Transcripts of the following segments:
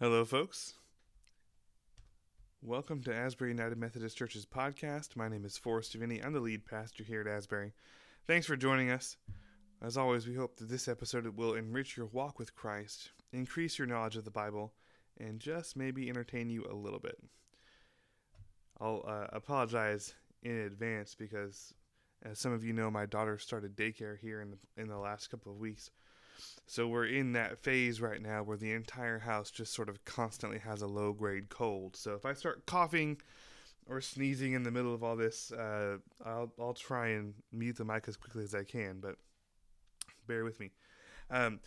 Hello, folks. Welcome to Asbury United Methodist Church's podcast. My name is Forrest Vinny. I'm the lead pastor here at Asbury. Thanks for joining us. As always, we hope that this episode will enrich your walk with Christ, increase your knowledge of the Bible, and just maybe entertain you a little bit. I'll uh, apologize in advance because, as some of you know, my daughter started daycare here in the, in the last couple of weeks. So we're in that phase right now where the entire house just sort of constantly has a low grade cold. So if I start coughing or sneezing in the middle of all this, uh, I'll I'll try and mute the mic as quickly as I can, but bear with me. Um,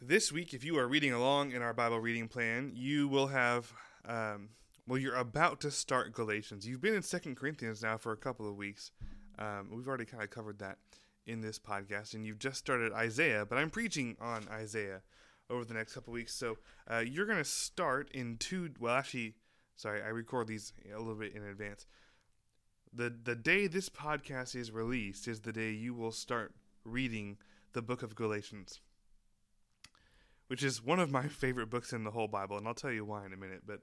this week, if you are reading along in our Bible reading plan, you will have. Um, well, you're about to start Galatians. You've been in Second Corinthians now for a couple of weeks. Um, we've already kind of covered that in this podcast, and you've just started Isaiah, but I'm preaching on Isaiah over the next couple weeks. So uh, you're going to start in two. Well, actually, sorry, I record these a little bit in advance. the The day this podcast is released is the day you will start reading the book of Galatians, which is one of my favorite books in the whole Bible, and I'll tell you why in a minute. But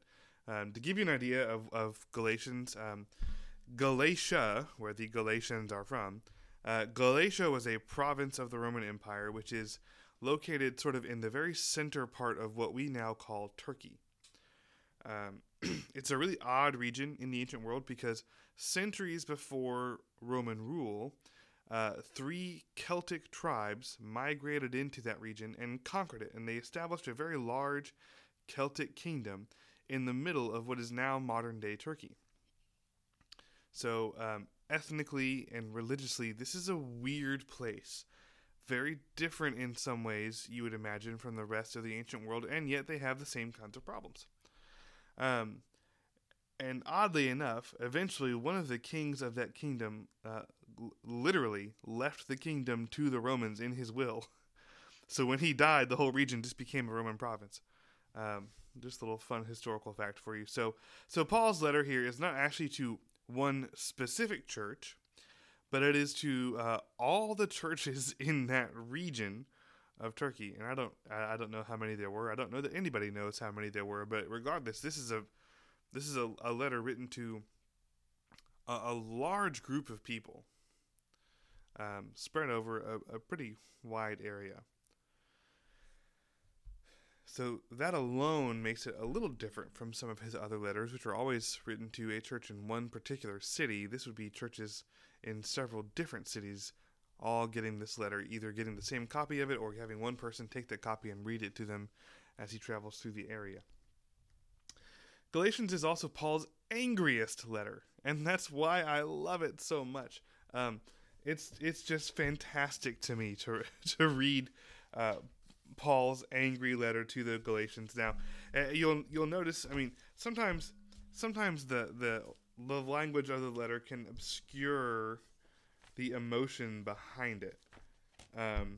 um, to give you an idea of of Galatians, um, Galatia, where the Galatians are from uh, Galatia was a province of the Roman Empire, which is located sort of in the very center part of what we now call Turkey. Um, it's a really odd region in the ancient world because centuries before Roman rule, uh, three Celtic tribes migrated into that region and conquered it, and they established a very large Celtic kingdom in the middle of what is now modern day Turkey. So, um, ethnically and religiously, this is a weird place. Very different in some ways, you would imagine, from the rest of the ancient world, and yet they have the same kinds of problems. Um, and oddly enough, eventually one of the kings of that kingdom uh, literally left the kingdom to the Romans in his will. So when he died, the whole region just became a Roman province. Um, just a little fun historical fact for you. So, so Paul's letter here is not actually to one specific church, but it is to uh, all the churches in that region of Turkey. And I don't I don't know how many there were. I don't know that anybody knows how many there were. But regardless, this is a this is a, a letter written to a, a large group of people, um, spread over a, a pretty wide area. So that alone makes it a little different from some of his other letters, which are always written to a church in one particular city. This would be churches in several different cities, all getting this letter, either getting the same copy of it or having one person take that copy and read it to them as he travels through the area. Galatians is also Paul's angriest letter, and that's why I love it so much. Um, it's it's just fantastic to me to to read uh, Paul's angry letter to the Galatians. Now, uh, you'll you'll notice. I mean, sometimes sometimes the the the language of the letter can obscure the emotion behind it. Um,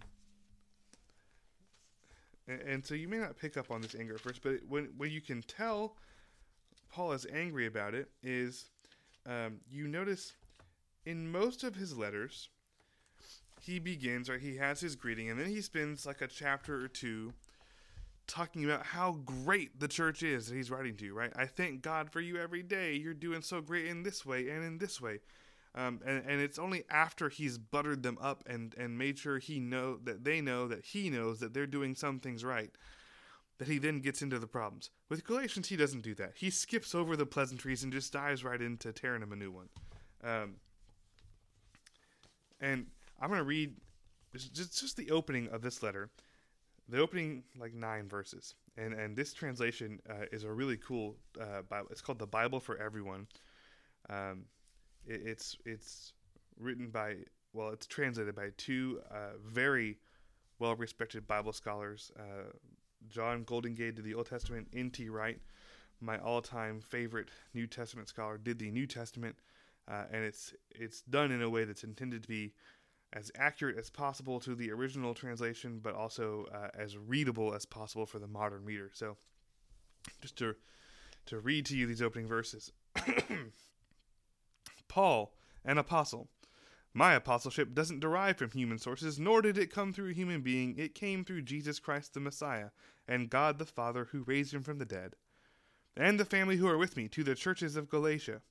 and, and, so you may not pick up on this anger at first, but when when you can tell Paul is angry about it is um, you notice in most of his letters he begins, right? He has his greeting, and then he spends like a chapter or two talking about how great the church is that he's writing to, right? I thank God for you every day. You're doing so great in this way and in this way. Um, and, and it's only after he's buttered them up and, and made sure he know that they know that he knows that they're doing some things right that he then gets into the problems. With Galatians, he doesn't do that. He skips over the pleasantries and just dives right into tearing him a new one. Um, and I'm going to read just just the opening of this letter. The opening like nine verses, and and this translation uh, is a really cool uh, Bible. It's called the Bible for Everyone. Um, it, it's it's written by well, it's translated by two uh, very well respected Bible scholars. Uh, John Goldingay did the Old Testament. N.T. Wright, my all time favorite New Testament scholar, did the New Testament, uh, and it's it's done in a way that's intended to be as accurate as possible to the original translation, but also uh, as readable as possible for the modern reader. So, just to to read to you these opening verses, Paul, an apostle. My apostleship doesn't derive from human sources, nor did it come through a human being. It came through Jesus Christ the Messiah, and God the Father who raised him from the dead, and the family who are with me to the churches of Galatia.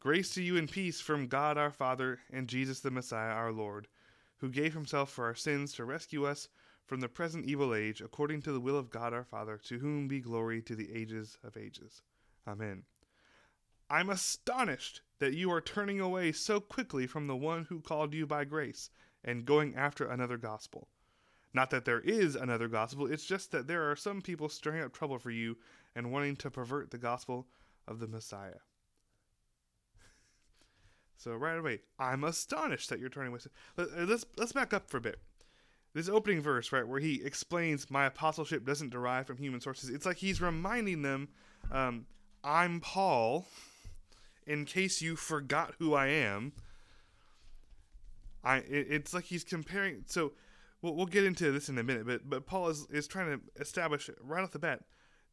Grace to you and peace from God our Father and Jesus the Messiah our Lord, who gave himself for our sins to rescue us from the present evil age, according to the will of God our Father, to whom be glory to the ages of ages. Amen. I'm astonished that you are turning away so quickly from the one who called you by grace and going after another gospel. Not that there is another gospel, it's just that there are some people stirring up trouble for you and wanting to pervert the gospel of the Messiah. So right away, I'm astonished that you're turning away. Let's let's back up for a bit. This opening verse, right, where he explains my apostleship doesn't derive from human sources. It's like he's reminding them, um, I'm Paul. In case you forgot who I am, I it, it's like he's comparing. So we'll, we'll get into this in a minute, but but Paul is is trying to establish right off the bat.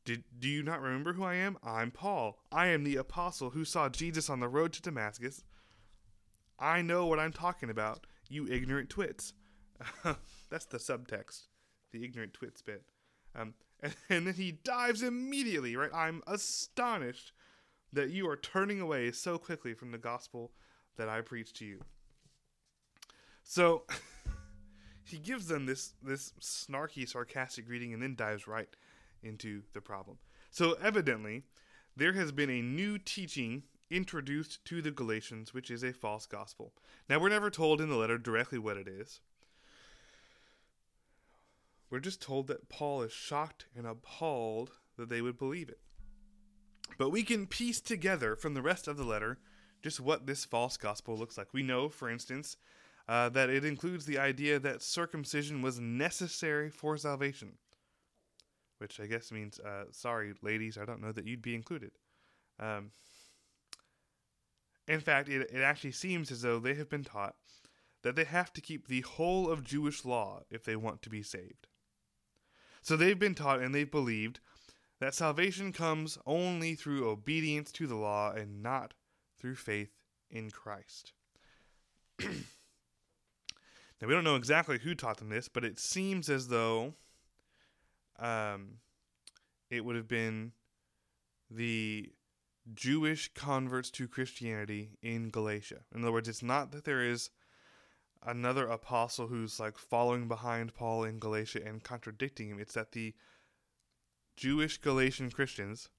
Did, do you not remember who I am? I'm Paul. I am the apostle who saw Jesus on the road to Damascus. I know what I'm talking about, you ignorant twits. That's the subtext, the ignorant twits bit. Um, and, and then he dives immediately, right? I'm astonished that you are turning away so quickly from the gospel that I preach to you. So he gives them this this snarky, sarcastic greeting, and then dives right into the problem. So evidently, there has been a new teaching introduced to the Galatians, which is a false gospel. Now, we're never told in the letter directly what it is. We're just told that Paul is shocked and appalled that they would believe it. But we can piece together from the rest of the letter just what this false gospel looks like. We know, for instance, uh, that it includes the idea that circumcision was necessary for salvation, which I guess means, uh, sorry, ladies, I don't know that you'd be included. Um, in fact, it, it actually seems as though they have been taught that they have to keep the whole of Jewish law if they want to be saved. So they've been taught and they've believed that salvation comes only through obedience to the law and not through faith in Christ. Now, we don't know exactly who taught them this, but it seems as though um, it would have been the Jewish converts to Christianity in Galatia. In other words, it's not that there is another apostle who's like following behind Paul in Galatia and contradicting him. It's that the Jewish Galatian Christians,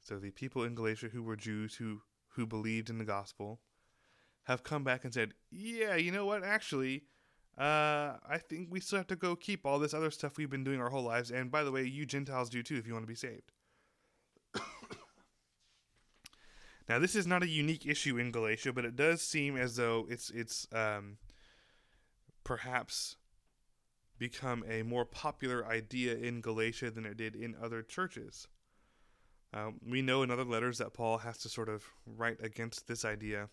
so the people in Galatia who were Jews who who believed in the gospel, have come back and said, yeah, you know what? Actually, uh, I think we still have to go keep all this other stuff we've been doing our whole lives. And by the way, you Gentiles do too if you want to be saved. Now, this is not a unique issue in Galatia, but it does seem as though it's it's um, perhaps become a more popular idea in Galatia than it did in other churches. Um, we know in other letters that Paul has to sort of write against this idea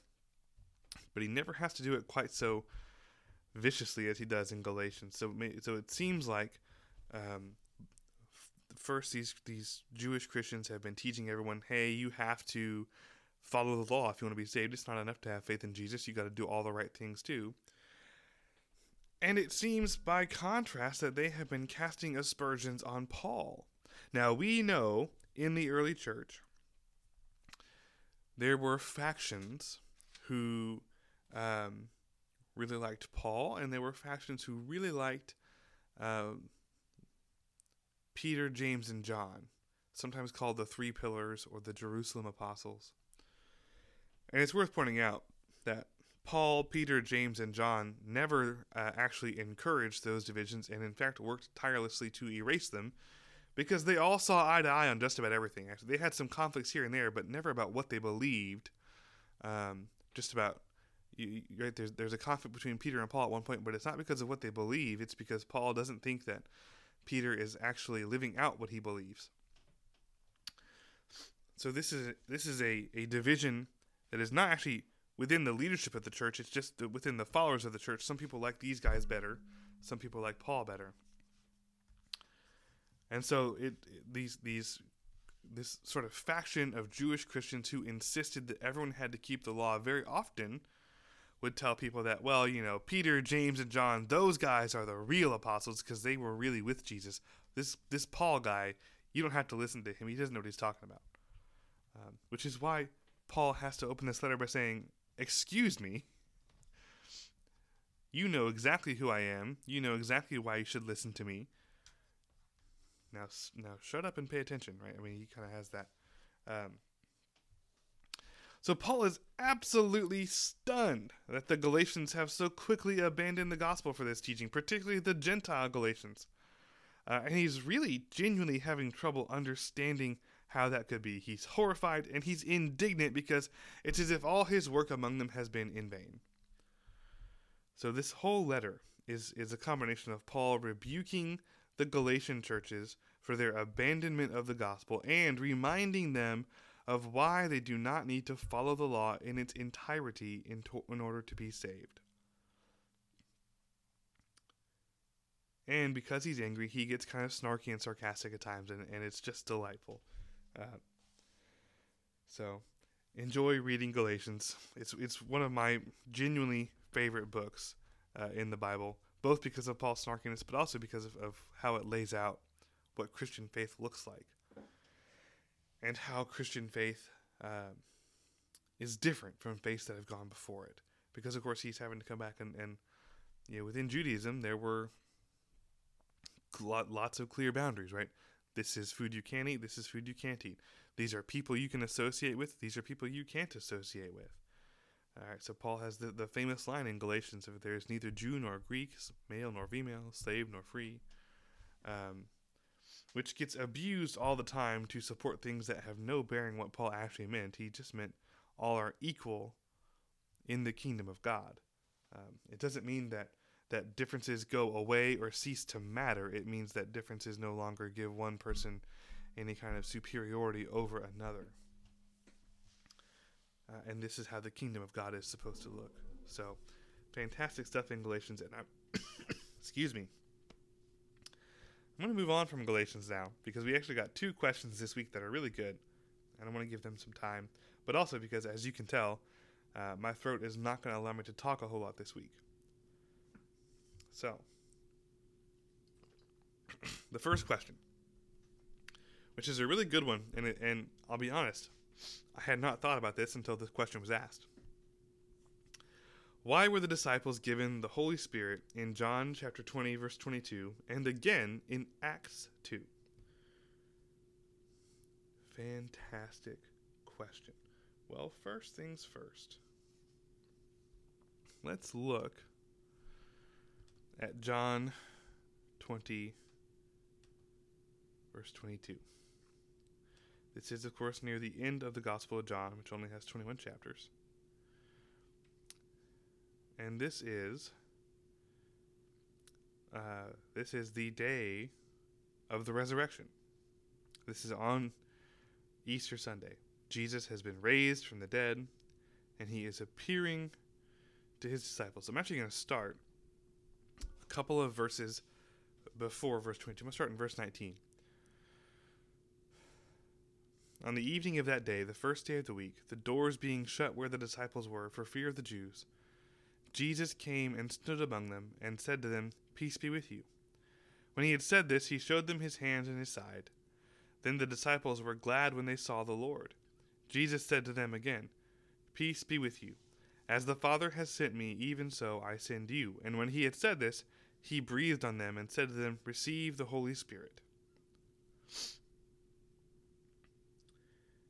but he never has to do it quite so viciously as he does in Galatians. So, so it seems like um, first these these Jewish Christians have been teaching everyone, hey, you have to follow the law if you want to be saved. It's not enough to have faith in Jesus; you got to do all the right things too. And it seems, by contrast, that they have been casting aspersions on Paul. Now we know in the early church there were factions who um, really liked Paul, and there were factions who really liked um, Peter, James, and John, sometimes called the Three Pillars or the Jerusalem Apostles. And it's worth pointing out that Paul, Peter, James, and John never uh, actually encouraged those divisions and, in fact, worked tirelessly to erase them because they all saw eye to eye on just about everything. Actually, they had some conflicts here and there, but never about what they believed. Um, just about you, right there's there's a conflict between Peter and Paul at one point, but it's not because of what they believe. It's because Paul doesn't think that Peter is actually living out what he believes. So this is this is a, a division that is not actually within the leadership of the church. It's just within the followers of the church. Some people like these guys better. Some people like Paul better. And so it these these this sort of faction of Jewish Christians who insisted that everyone had to keep the law very often would tell people that, well, you know, Peter, James, and John, those guys are the real apostles because they were really with Jesus. This this Paul guy, you don't have to listen to him. He doesn't know what he's talking about. Um, which is why Paul has to open this letter by saying, "Excuse me. You know exactly who I am. You know exactly why you should listen to me. Now, now, shut up and pay attention." Right? I mean, he kind of has that. Um, so Paul is absolutely stunned that the Galatians have so quickly abandoned the gospel for this teaching, particularly the Gentile Galatians. Uh, and he's really genuinely having trouble understanding how that could be. He's horrified and he's indignant because it's as if all his work among them has been in vain. So this whole letter is is a combination of Paul rebuking the Galatian churches for their abandonment of the gospel and reminding them of why they do not need to follow the law in its entirety in, to- in order to be saved. And because he's angry, he gets kind of snarky and sarcastic at times, and, and it's just delightful. So, enjoy reading Galatians. It's it's one of my genuinely favorite books uh, in the Bible, both because of Paul's snarkiness, but also because of, of how it lays out what Christian faith looks like and how Christian faith uh, is different from faiths that have gone before it. Because of course he's having to come back and, and you know within Judaism there were lots of clear boundaries, right? This is food you can eat. This is food you can't eat. These are people you can associate with. These are people you can't associate with. All right, so Paul has the, the famous line in Galatians: "If there is neither Jew nor Greek, male nor female, slave nor free." Um, which gets abused all the time to support things that have no bearing what Paul actually meant. He just meant all are equal in the kingdom of God. Um, it doesn't mean that that differences go away or cease to matter. It means that differences no longer give one person any kind of superiority over another. Uh, and this is how the kingdom of God is supposed to look. So, fantastic stuff in Galatians. And I'm, excuse me, I'm going to move on from Galatians now because we actually got two questions this week that are really good, and I want to give them some time. But also because, as you can tell, uh, my throat is not going to allow me to talk a whole lot this week. So, the first question, which is a really good one, and, and I'll be honest, I had not thought about this until this question was asked. Why were the disciples given the Holy Spirit in John chapter 20, verse 22, and again in Acts 2? Fantastic question. Well, first things first. Let's look at John 20, verse 22. This is, of course, near the end of the Gospel of John, which only has 21 chapters and this is uh, this is the day of the resurrection. This is on Easter Sunday. Jesus has been raised from the dead, and he is appearing to his disciples. I'm actually going to start couple of verses before verse 22. I'm going to start in verse 19. On the evening of that day, the first day of the week, the doors being shut where the disciples were for fear of the Jews, Jesus came and stood among them, and said to them, Peace be with you. When he had said this, he showed them his hands and his side. Then the disciples were glad when they saw the Lord. Jesus said to them again, Peace be with you. As the Father has sent me, even so I send you. And when he had said this, he breathed on them and said to them, Receive the Holy Spirit.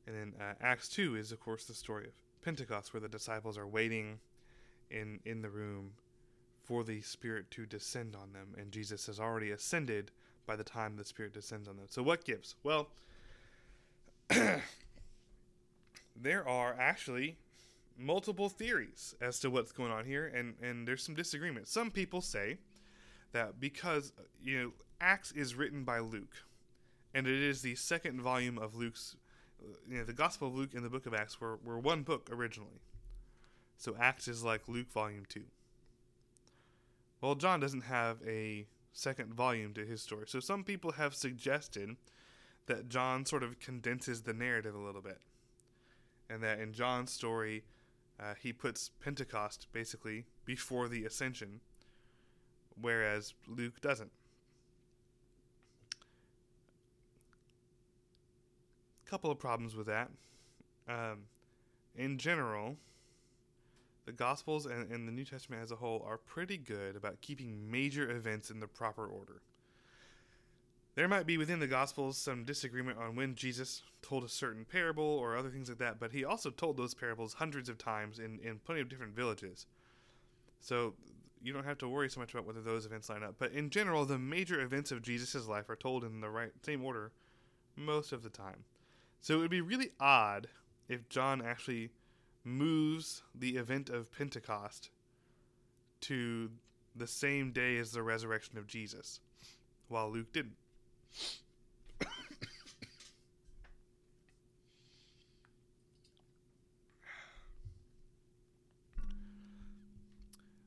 And then uh, Acts 2 is, of course, the story of Pentecost, where the disciples are waiting in in the room for the spirit to descend on them and Jesus has already ascended by the time the spirit descends on them. So what gives? Well, there are actually multiple theories as to what's going on here and and there's some disagreement. Some people say that because you know Acts is written by Luke and it is the second volume of Luke's you know the Gospel of Luke and the book of Acts were, were one book originally. So Acts is like Luke volume 2. Well, John doesn't have a second volume to his story. So some people have suggested that John sort of condenses the narrative a little bit. And that in John's story, uh, he puts Pentecost basically before the ascension, whereas Luke doesn't. Couple of problems with that. Um, in general, the Gospels and, and the New Testament as a whole are pretty good about keeping major events in the proper order. There might be within the Gospels some disagreement on when Jesus told a certain parable or other things like that, but he also told those parables hundreds of times in, in plenty of different villages. So you don't have to worry so much about whether those events line up. But in general, the major events of Jesus' life are told in the right same order most of the time. So it would be really odd if John actually moves the event of Pentecost to the same day as the resurrection of Jesus, while Luke didn't.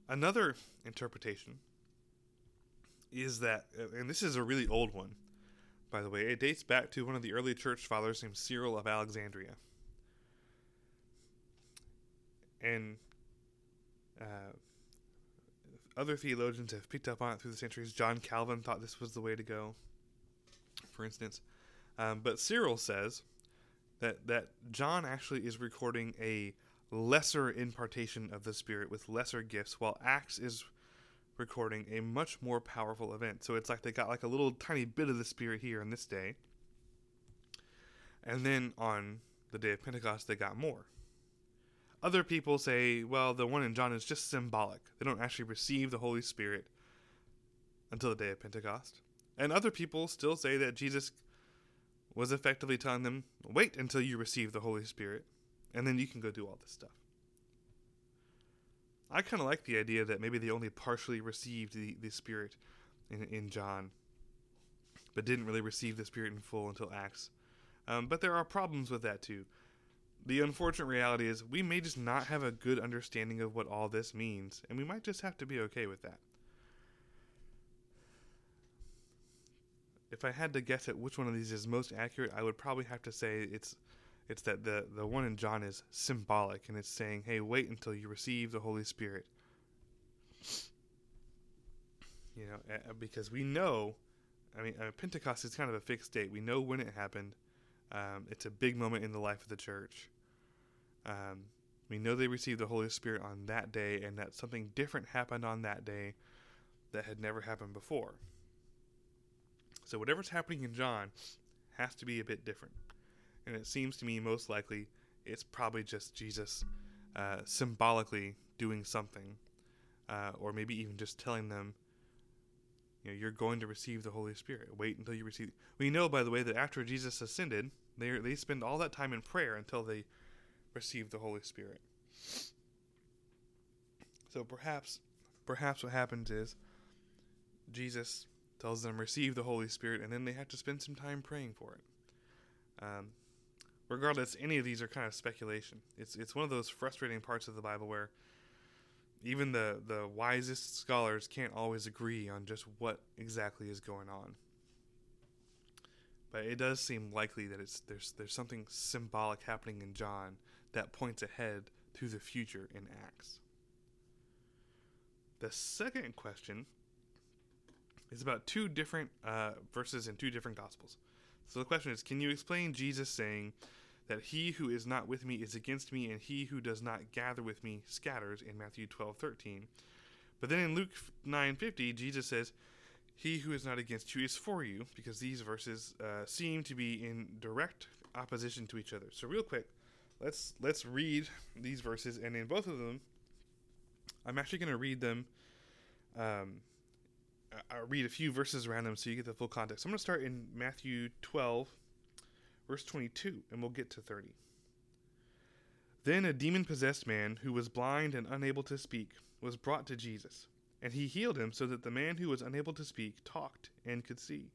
Another interpretation is that, and this is a really old one, by the way, it dates back to one of the early church fathers named Cyril of Alexandria. And uh, other theologians have picked up on it through the centuries. John Calvin thought this was the way to go, for instance. Um, but Cyril says that, that John actually is recording a lesser impartation of the Spirit with lesser gifts, while Acts is recording a much more powerful event. So it's like they got like a little tiny bit of the Spirit here in this day. And then on the day of Pentecost, they got more. Other people say, well, the one in John is just symbolic. They don't actually receive the Holy Spirit until the day of Pentecost. And other people still say that Jesus was effectively telling them, wait until you receive the Holy Spirit, and then you can go do all this stuff. I kind of like the idea that maybe they only partially received the, the Spirit in, in John, but didn't really receive the Spirit in full until Acts. Um, but there are problems with that too. The unfortunate reality is we may just not have a good understanding of what all this means, and we might just have to be okay with that. If I had to guess at which one of these is most accurate, I would probably have to say it's it's that the the one in John is symbolic and it's saying, "Hey, wait until you receive the Holy Spirit." You know, because we know, I mean, uh, Pentecost is kind of a fixed date. We know when it happened. Um, it's a big moment in the life of the church. Um, we know they received the Holy Spirit on that day, and that something different happened on that day that had never happened before. So whatever's happening in John has to be a bit different and it seems to me most likely it's probably just Jesus uh, symbolically doing something, uh, or maybe even just telling them, you know, you're going to receive the Holy Spirit. Wait until you receive. We know, by the way, that after Jesus ascended, they they spend all that time in prayer until they receive the Holy Spirit. So perhaps, perhaps what happens is Jesus tells them receive the Holy Spirit, and then they have to spend some time praying for it. Um, regardless, any of these are kind of speculation. It's it's one of those frustrating parts of the Bible where even the the wisest scholars can't always agree on just what exactly is going on. But it does seem likely that it's there's there's something symbolic happening in John that points ahead to the future in Acts. The second question is about two different uh, verses in two different gospels. So the question is, can you explain Jesus saying that he who is not with me is against me, and he who does not gather with me scatters in Matthew 12, 13. But then in Luke 9, 50, Jesus says, he who is not against you is for you, because these verses uh, seem to be in direct opposition to each other. So real quick, let's let's read these verses, and in both of them, I'm actually going to read them. Um, I'll read a few verses around them so you get the full context. I'm going to start in Matthew 12, verse 22, and we'll get to 30. Then a demon possessed man who was blind and unable to speak was brought to Jesus, and he healed him so that the man who was unable to speak talked and could see.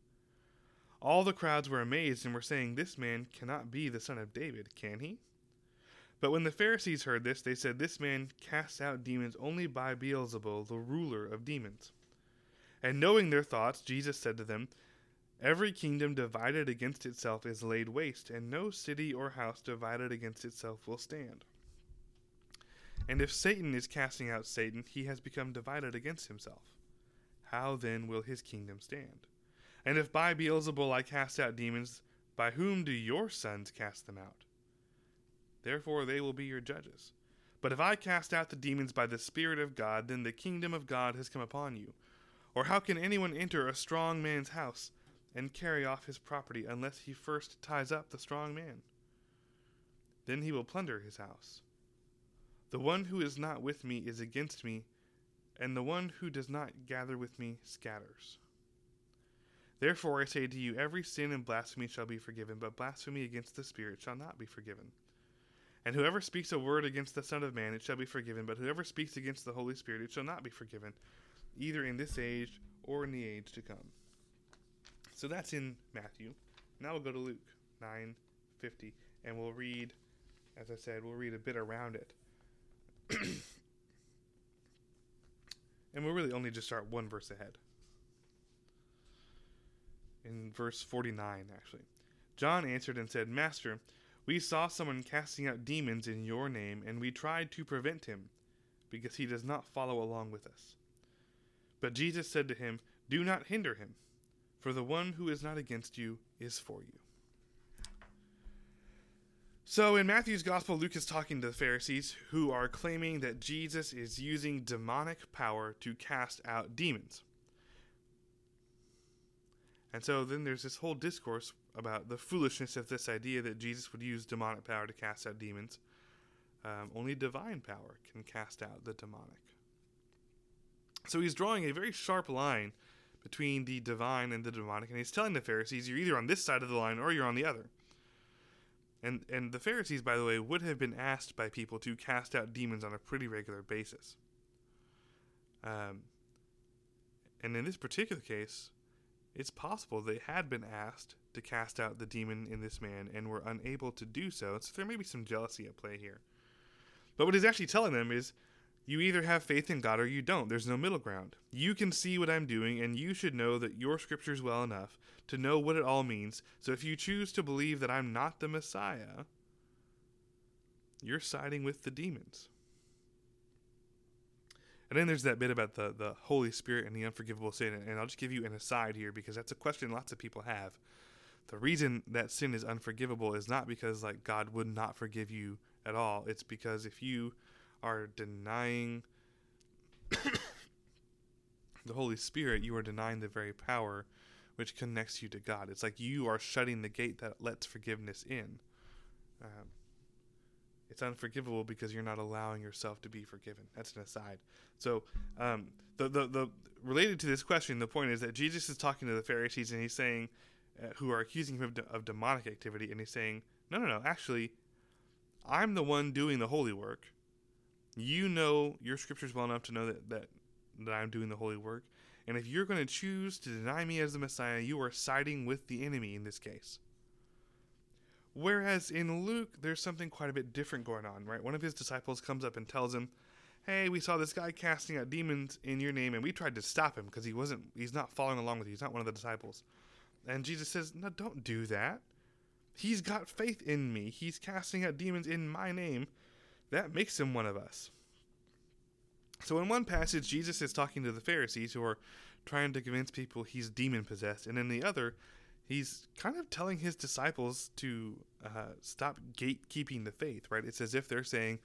All the crowds were amazed and were saying, This man cannot be the son of David, can he? But when the Pharisees heard this, they said, This man casts out demons only by Beelzebul, the ruler of demons. And knowing their thoughts, Jesus said to them, Every kingdom divided against itself is laid waste, and no city or house divided against itself will stand. And if Satan is casting out Satan, he has become divided against himself. How then will his kingdom stand? And if by Beelzebul I cast out demons, By whom do your sons cast them out? Therefore they will be your judges. But if I cast out the demons by the Spirit of God, then the kingdom of God has come upon you. Or how can anyone enter a strong man's house and carry off his property unless he first ties up the strong man? Then he will plunder his house. The one who is not with me is against me, and the one who does not gather with me scatters. Therefore I say to you, every sin and blasphemy shall be forgiven, but blasphemy against the Spirit shall not be forgiven. And whoever speaks a word against the Son of Man, it shall be forgiven, but whoever speaks against the Holy Spirit, it shall not be forgiven, either in this age or in the age to come. So that's in Matthew. Now we'll go to Luke 9:50 and we'll read as I said, we'll read a bit around it. and we'll really only just start one verse ahead. In verse 49 actually. John answered and said, "Master, we saw someone casting out demons in your name, and we tried to prevent him, because he does not follow along with us. But Jesus said to him, Do not hinder him, for the one who is not against you is for you. So in Matthew's Gospel, Luke is talking to the Pharisees who are claiming that Jesus is using demonic power to cast out demons. And so then there's this whole discourse about the foolishness of this idea that Jesus would use demonic power to cast out demons. Um, only divine power can cast out the demonic. So he's drawing a very sharp line between the divine and the demonic, and he's telling the Pharisees, you're either on this side of the line or you're on the other. And and the Pharisees, by the way, would have been asked by people to cast out demons on a pretty regular basis. Um, and in this particular case, it's possible they had been asked to cast out the demon in this man and were unable to do so. So there may be some jealousy at play here. But what he's actually telling them is you either have faith in God or you don't. There's no middle ground. You can see what I'm doing, and you should know that your scriptures well enough to know what it all means. So if you choose to believe that I'm not the Messiah, you're siding with the demons. And then there's that bit about the, the Holy Spirit and the unforgivable sin. And I'll just give you an aside here because that's a question lots of people have. The reason that sin is unforgivable is not because like God would not forgive you at all. It's because if you are denying the Holy Spirit, you are denying the very power which connects you to God. It's like you are shutting the gate that lets forgiveness in. Um, it's unforgivable because you're not allowing yourself to be forgiven. That's an aside. So, um, the, the the related to this question, the point is that Jesus is talking to the Pharisees and he's saying, uh, who are accusing him of, de- of demonic activity, and he's saying, no, no, no, actually, I'm the one doing the holy work. You know your scriptures well enough to know that, that, that I'm doing the holy work. And if you're going to choose to deny me as the Messiah, you are siding with the enemy in this case. Whereas in Luke, there's something quite a bit different going on, right? One of his disciples comes up and tells him, Hey, we saw this guy casting out demons in your name, and we tried to stop him because he wasn't, he's not following along with you. He's not one of the disciples. And Jesus says, No, don't do that. He's got faith in me. He's casting out demons in my name that makes him one of us. So, in one passage, Jesus is talking to the Pharisees who are trying to convince people he's demon possessed, and in the other, he's kind of telling his disciples to uh, stop gatekeeping the faith. Right? It's as if they're saying,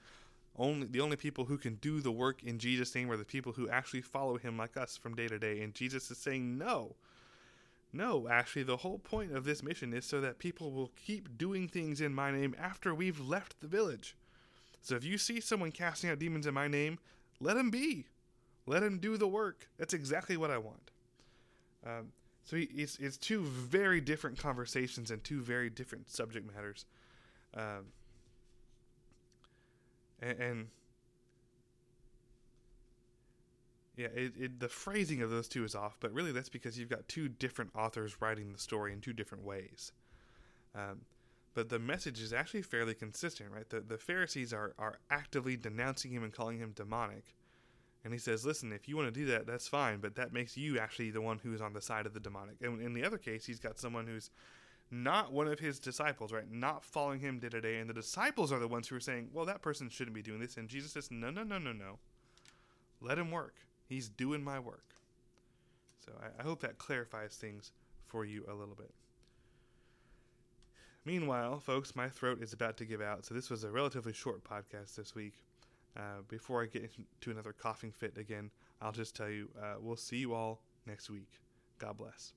only the only people who can do the work in Jesus' name are the people who actually follow him like us from day to day. And Jesus is saying, no. No, actually, the whole point of this mission is so that people will keep doing things in my name after we've left the village. So if you see someone casting out demons in my name, let him be. Let him do the work. That's exactly what I want. Um, so he, it's, it's two very different conversations and two very different subject matters. Um, and, and yeah, it, it, the phrasing of those two is off, but really that's because you've got two different authors writing the story in two different ways. Um, but the message is actually fairly consistent, right? The, the Pharisees are, are actively denouncing him and calling him demonic. And he says, listen, if you want to do that, that's fine, but that makes you actually the one who's on the side of the demonic. And in the other case, he's got someone who's not one of his disciples, right? Not following him day to day. And the disciples are the ones who are saying, well, that person shouldn't be doing this. And Jesus says, no, no, no, no, no. Let him work. He's doing my work. So I, I hope that clarifies things for you a little bit. Meanwhile, folks, my throat is about to give out, so this was a relatively short podcast this week. Uh, before I get into another coughing fit again, I'll just tell you uh, we'll see you all next week. God bless.